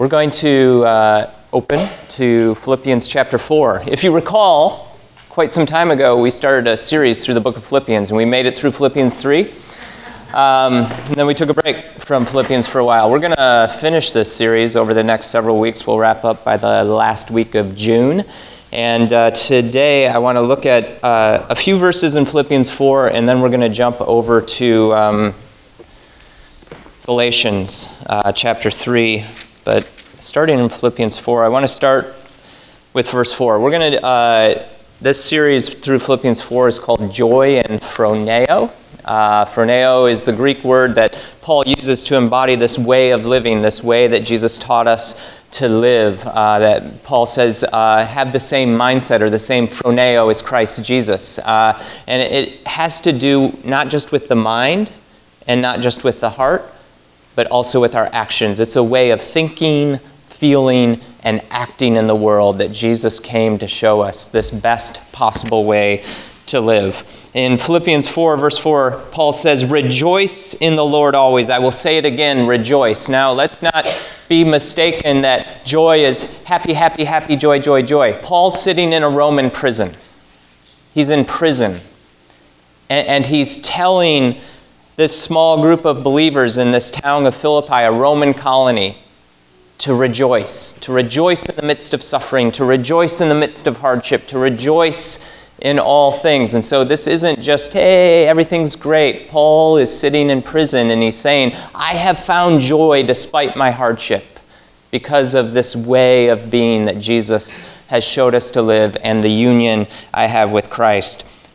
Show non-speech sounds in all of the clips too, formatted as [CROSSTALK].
We're going to uh, open to Philippians chapter 4. If you recall, quite some time ago, we started a series through the book of Philippians, and we made it through Philippians 3. Um, and then we took a break from Philippians for a while. We're going to finish this series over the next several weeks. We'll wrap up by the last week of June. And uh, today I want to look at uh, a few verses in Philippians 4, and then we're going to jump over to um, Galatians uh, chapter 3. But starting in Philippians 4, I want to start with verse 4. We're going to, uh, this series through Philippians 4 is called Joy and Phroneo. Uh, phroneo is the Greek word that Paul uses to embody this way of living, this way that Jesus taught us to live. Uh, that Paul says, uh, have the same mindset or the same phroneo as Christ Jesus. Uh, and it has to do not just with the mind and not just with the heart, but also with our actions. It's a way of thinking, feeling, and acting in the world that Jesus came to show us this best possible way to live. In Philippians 4, verse 4, Paul says, Rejoice in the Lord always. I will say it again, rejoice. Now, let's not be mistaken that joy is happy, happy, happy, joy, joy, joy. Paul's sitting in a Roman prison. He's in prison. And, and he's telling this small group of believers in this town of Philippi, a Roman colony, to rejoice, to rejoice in the midst of suffering, to rejoice in the midst of hardship, to rejoice in all things. And so this isn't just, hey, everything's great. Paul is sitting in prison and he's saying, I have found joy despite my hardship because of this way of being that Jesus has showed us to live and the union I have with Christ.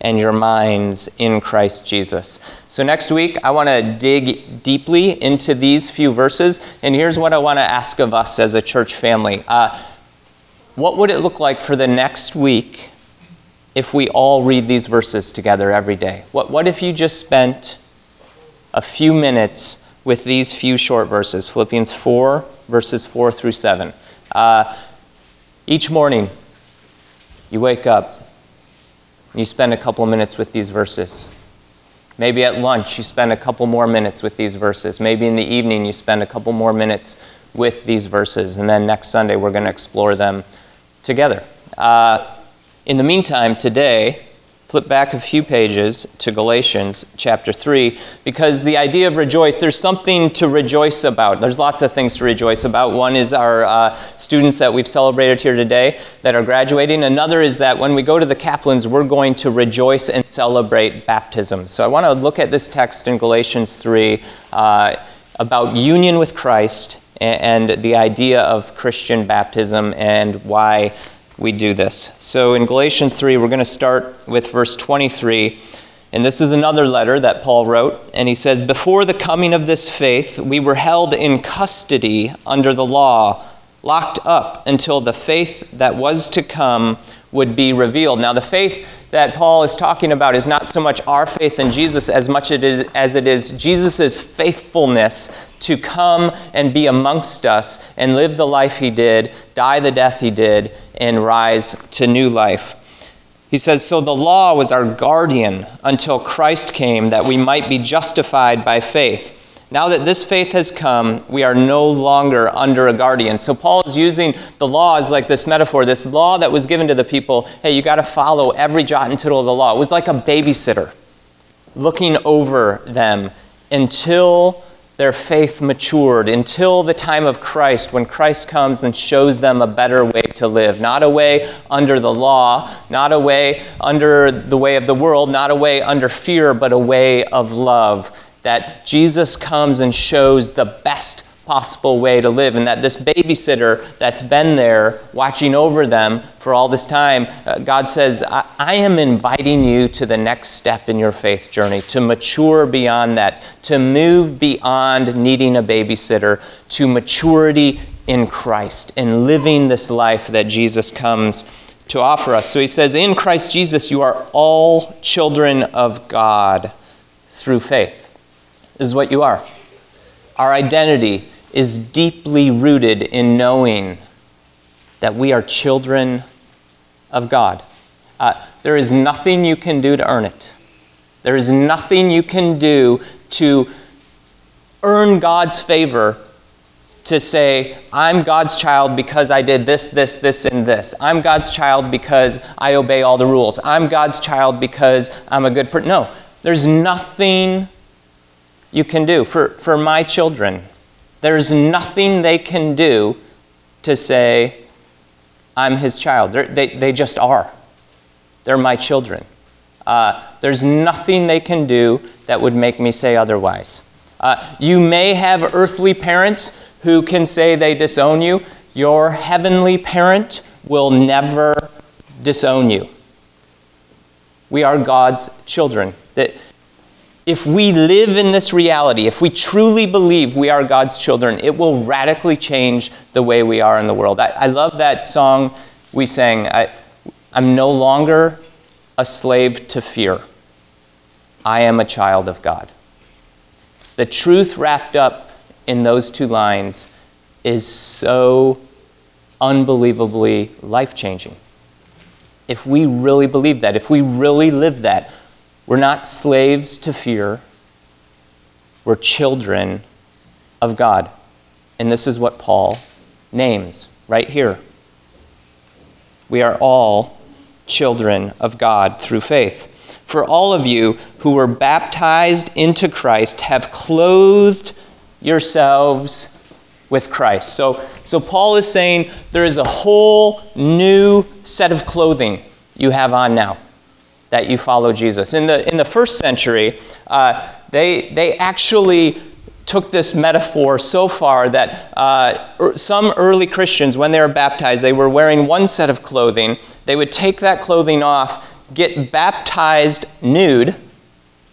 and your minds in Christ Jesus. So, next week, I want to dig deeply into these few verses, and here's what I want to ask of us as a church family. Uh, what would it look like for the next week if we all read these verses together every day? What, what if you just spent a few minutes with these few short verses Philippians 4, verses 4 through 7? Uh, each morning, you wake up, you spend a couple minutes with these verses. Maybe at lunch, you spend a couple more minutes with these verses. Maybe in the evening, you spend a couple more minutes with these verses. And then next Sunday, we're going to explore them together. Uh, in the meantime, today, flip back a few pages to Galatians chapter 3 because the idea of rejoice, there's something to rejoice about. There's lots of things to rejoice about. One is our uh, students that we've celebrated here today that are graduating. Another is that when we go to the Kaplans, we're going to rejoice and celebrate baptism. So I want to look at this text in Galatians 3 uh, about union with Christ and, and the idea of Christian baptism and why we do this. So in Galatians 3, we're going to start with verse 23. And this is another letter that Paul wrote. And he says, Before the coming of this faith, we were held in custody under the law, locked up until the faith that was to come would be revealed. Now, the faith that Paul is talking about is not so much our faith in Jesus as much it is, as it is Jesus' faithfulness to come and be amongst us and live the life he did, die the death he did, and rise to new life. He says, So the law was our guardian until Christ came that we might be justified by faith. Now that this faith has come, we are no longer under a guardian. So Paul is using the law as like this metaphor, this law that was given to the people. Hey, you got to follow every jot and tittle of the law. It was like a babysitter looking over them until their faith matured, until the time of Christ, when Christ comes and shows them a better way to live. Not a way under the law, not a way under the way of the world, not a way under fear, but a way of love that Jesus comes and shows the best possible way to live, and that this babysitter that's been there watching over them for all this time, uh, God says, I-, I am inviting you to the next step in your faith journey, to mature beyond that, to move beyond needing a babysitter, to maturity in Christ, in living this life that Jesus comes to offer us. So he says, In Christ Jesus, you are all children of God through faith. Is what you are. Our identity is deeply rooted in knowing that we are children of God. Uh, there is nothing you can do to earn it. There is nothing you can do to earn God's favor to say, I'm God's child because I did this, this, this, and this. I'm God's child because I obey all the rules. I'm God's child because I'm a good person. No, there's nothing you can do. For, for my children, there's nothing they can do to say, I'm his child. They're, they they just are. They're my children. Uh, there's nothing they can do that would make me say otherwise. Uh, you may have earthly parents who can say they disown you. Your heavenly parent will never disown you. We are God's children. That if we live in this reality, if we truly believe we are God's children, it will radically change the way we are in the world. I, I love that song we sang. I, I'm no longer a slave to fear. I am a child of God. The truth wrapped up in those two lines is so unbelievably life changing. If we really believe that, if we really live that, we're not slaves to fear, we're children of God. And this is what Paul names right here. We are all children of God through faith. For all of you who were baptized into Christ have clothed yourselves with Christ. So, so Paul is saying there is a whole new set of clothing you have on now that you follow Jesus. In the, in the first century, uh, they, they actually took this metaphor so far that uh, er, some early Christians, when they were baptized, they were wearing one set of clothing. They would take that clothing off, get baptized nude,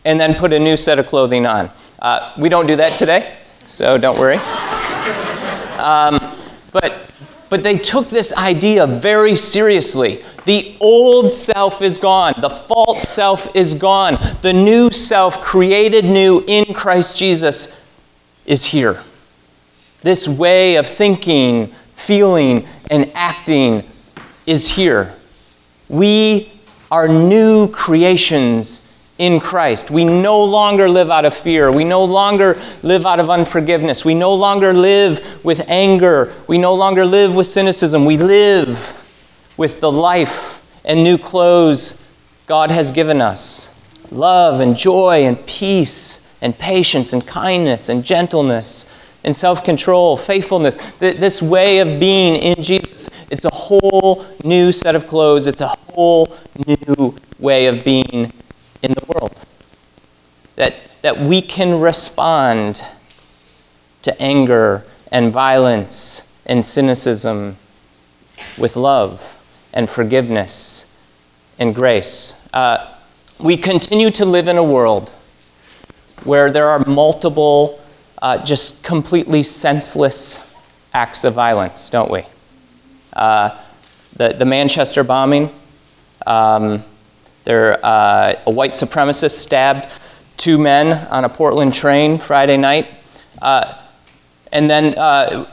and then put a new set of clothing on. Uh, we don't do that today, so don't worry. [LAUGHS] Um, but, but they took this idea very seriously. The old self is gone. The false self is gone. The new self, created new in Christ Jesus, is here. This way of thinking, feeling, and acting is here. We are new creations in Christ. We no longer live out of fear. We no longer live out of unforgiveness. We no longer live with anger. We no longer live with cynicism. We live with the life and new clothes God has given us love and joy and peace and patience and kindness and gentleness and self control, faithfulness. This way of being in Jesus, it's a whole new set of clothes. It's a whole new way of being in the world. That, that we can respond to anger and violence and cynicism with love and forgiveness and grace. Uh, we continue to live in a world where there are multiple, uh, just completely senseless acts of violence, don't we? Uh, the, the Manchester bombing, um, there, uh, a white supremacist stabbed two men on a Portland train Friday night. Uh, and then uh,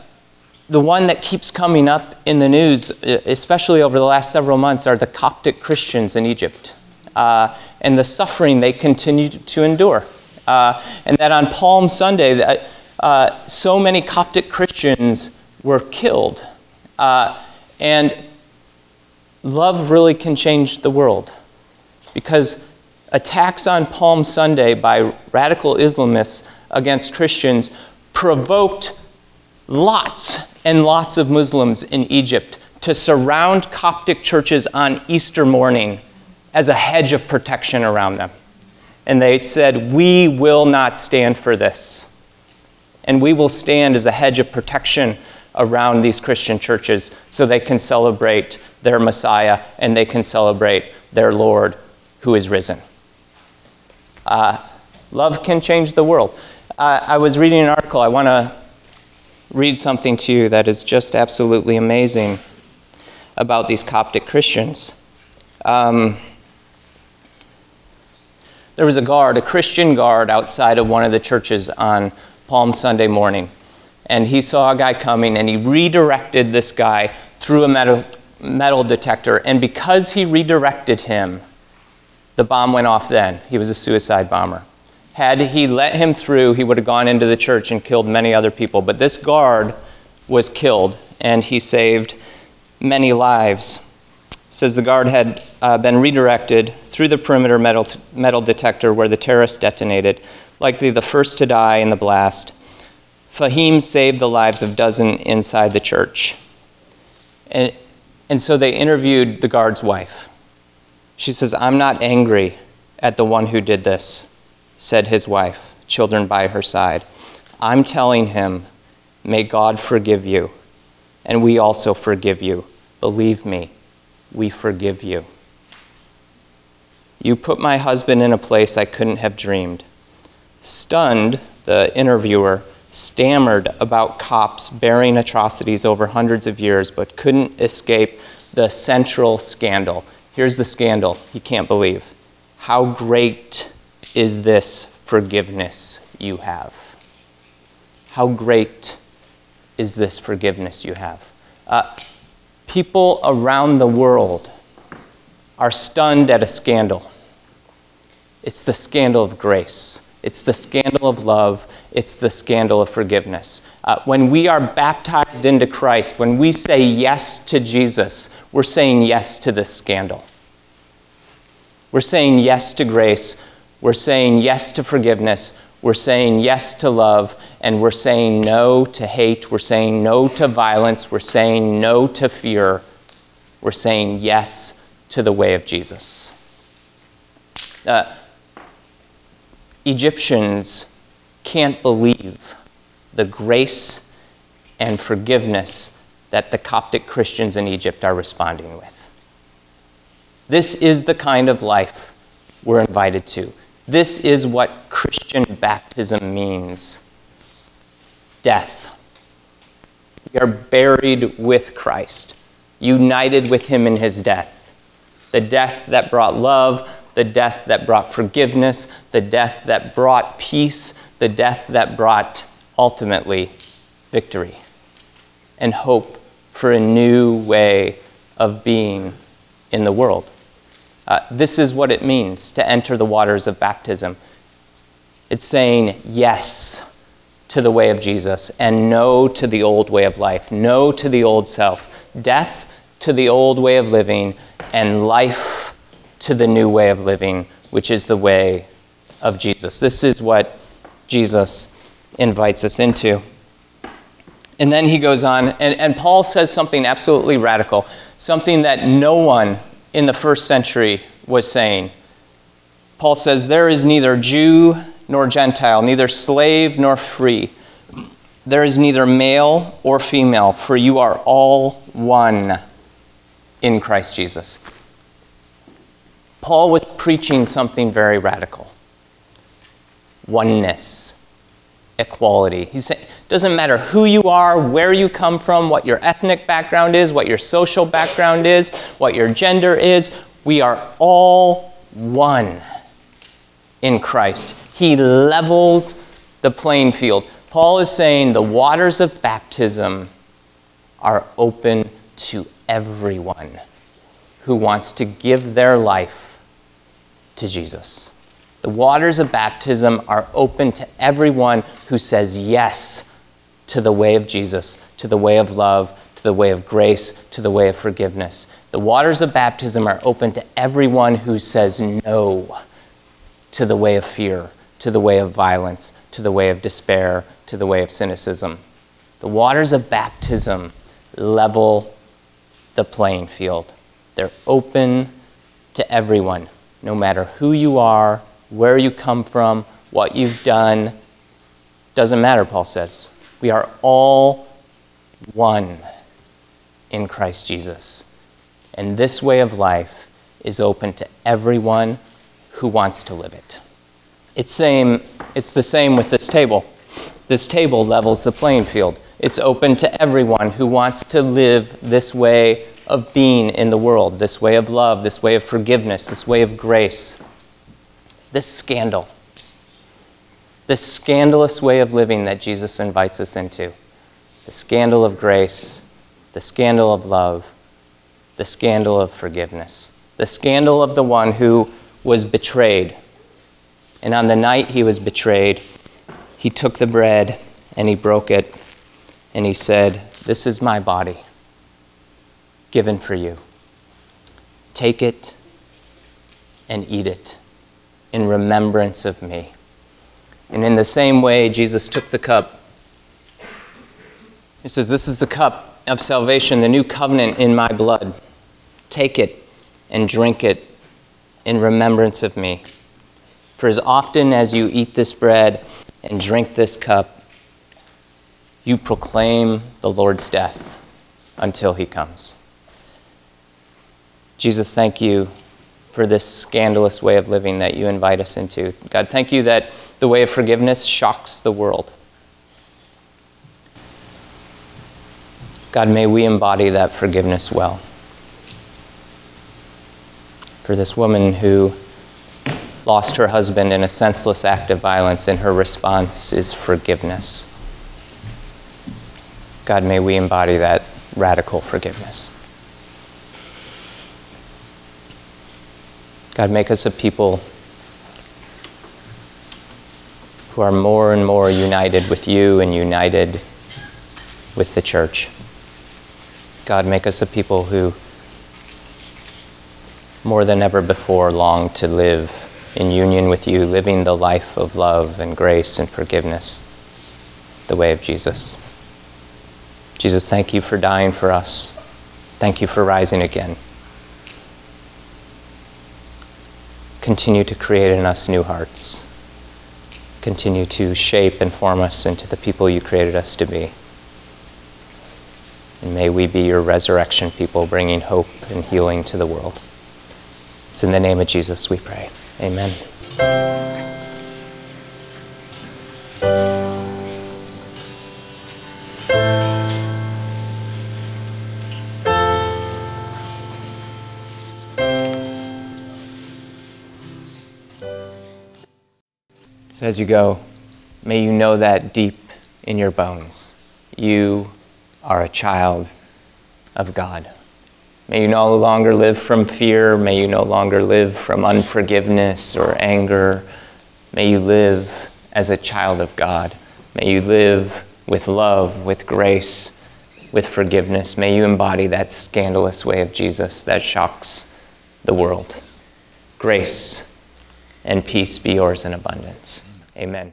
the one that keeps coming up in the news, especially over the last several months, are the Coptic Christians in Egypt uh, and the suffering they continue to endure. Uh, and that on Palm Sunday, that, uh, so many Coptic Christians were killed. and love really can change the world because attacks on Palm Sunday by radical Islamists against Christians provoked lots and lots of Muslims in Egypt to surround Coptic churches on Easter morning as a hedge of protection around them. And they said, We will not stand for this. And we will stand as a hedge of protection around these Christian churches so they can celebrate their Messiah and they can celebrate their Lord who is risen. Uh, love can change the world. Uh, I was reading an article. I want to read something to you that is just absolutely amazing. about these Coptic Christians. Um, there was a guard, a Christian guard, outside of one of the churches on Palm Sunday morning. And he saw a guy coming and he redirected this guy through a metal, metal detector. And because he redirected him, the bomb went off then. He was a suicide bomber. Had he let him through, he would have gone into the church and killed many other people. But this guard was killed, and he saved many lives. It says the guard had uh, been redirected through the perimeter metal, metal detector where the terrorist detonated, likely the first to die in the blast. Fahim saved the lives of dozen inside the church. And, and so they interviewed the guard's wife. She says, I'm not angry at the one who did this said his wife, children by her side. I'm telling him, may God forgive you, and we also forgive you. Believe me, we forgive you. You put my husband in a place I couldn't have dreamed. Stunned, the interviewer stammered about Copts bearing atrocities over hundreds of years, but couldn't escape the central scandal. Here's the scandal he can't believe. How great is this forgiveness you have? How great is this forgiveness you have? Uh, people around the world are stunned at a scandal. It's the scandal of grace. It's the scandal of love. It's the scandal of forgiveness. Uh, when we are baptized into Christ, when we say yes to Jesus, we're saying yes to this scandal. We're saying yes to grace. We're saying yes to forgiveness. We're saying yes to love. And we're saying no to hate. We're saying no to violence. We're saying no to fear. We're saying yes to the way of Jesus. Uh, Egyptians can't believe the grace and forgiveness that the Coptic Christians in Egypt are responding with. This is the kind of life we're invited to. This is what Christian baptism means death. We are buried with Christ, united with him in his death. The death that brought love, the death that brought forgiveness, the death that brought peace, the death that brought ultimately victory and hope for a new way of being in the world. Uh, this is what it means to enter the waters of baptism. It's saying yes to the way of Jesus and no to the old way of life, no to the old self, death to the old way of living, and life to the new way of living, which is the way of Jesus. This is what Jesus invites us into. And then he goes on, and, and Paul says something absolutely radical, something that no one in the first century was saying. Paul says, There is neither Jew nor Gentile, neither slave nor free. There is neither male or female, for you are all one in Christ Jesus. Paul was preaching something very radical oneness, equality. He said, doesn't matter who you are, where you come from, what your ethnic background is, what your social background is, what your gender is, we are all one in Christ. He levels the playing field. Paul is saying the waters of baptism are open to everyone who wants to give their life to Jesus. The waters of baptism are open to everyone who says yes to the way of Jesus, to the way of love, to the way of grace, to the way of forgiveness. The waters of baptism are open to everyone who says no to the way of fear, to the way of violence, to the way of despair, to the way of cynicism. The waters of baptism level the playing field. They're open to everyone, no matter who you are, where you come from, what you've done. Doesn't matter, Paul says. We are all one in Christ Jesus. And this way of life is open to everyone who wants to live it. It's, same, it's the same with this table. This table levels the playing field. It's open to everyone who wants to live this way of being in the world, this way of love, this way of forgiveness, this way of grace, this scandal, this scandalous way of living that Jesus invites us into, the scandal of grace, the scandal of love, the scandal of forgiveness, the scandal of the one who was betrayed. And on the night he was betrayed, he took the bread and he broke it and he said, This is my body given for you. Take it and eat it in remembrance of me. And in the same way, Jesus took the cup. He says, This is the cup of salvation, the new covenant in my blood. Take it and drink it in remembrance of me. For as often as you eat this bread and drink this cup, you proclaim the Lord's death until he comes. Jesus, thank you for this scandalous way of living that you invite us into. God, thank you that the way of forgiveness shocks the world. God, may we embody that forgiveness well. For this woman who lost her husband in a senseless act of violence, and her response is forgiveness. God, may we embody that radical forgiveness. God, make us a people who are more and more united with you and united with the church. God, make us a people who, more than ever before, long to live in union with you, living the life of love and grace and forgiveness, the way of Jesus. Jesus, thank you for dying for us. Thank you for rising again. Continue to create in us new hearts. Continue to shape and form us into the people you created us to be. And may we be your resurrection people, bringing hope and healing to the world. It's in the name of Jesus we pray. Amen. So as you go, may you know that deep in your bones. You are a child of God. May you no longer live from fear. May you no longer live from unforgiveness or anger. May you live as a child of God. May you live with love, with grace, with forgiveness. May you embody that scandalous way of Jesus that shocks the world. Grace and peace be yours in abundance. Amen.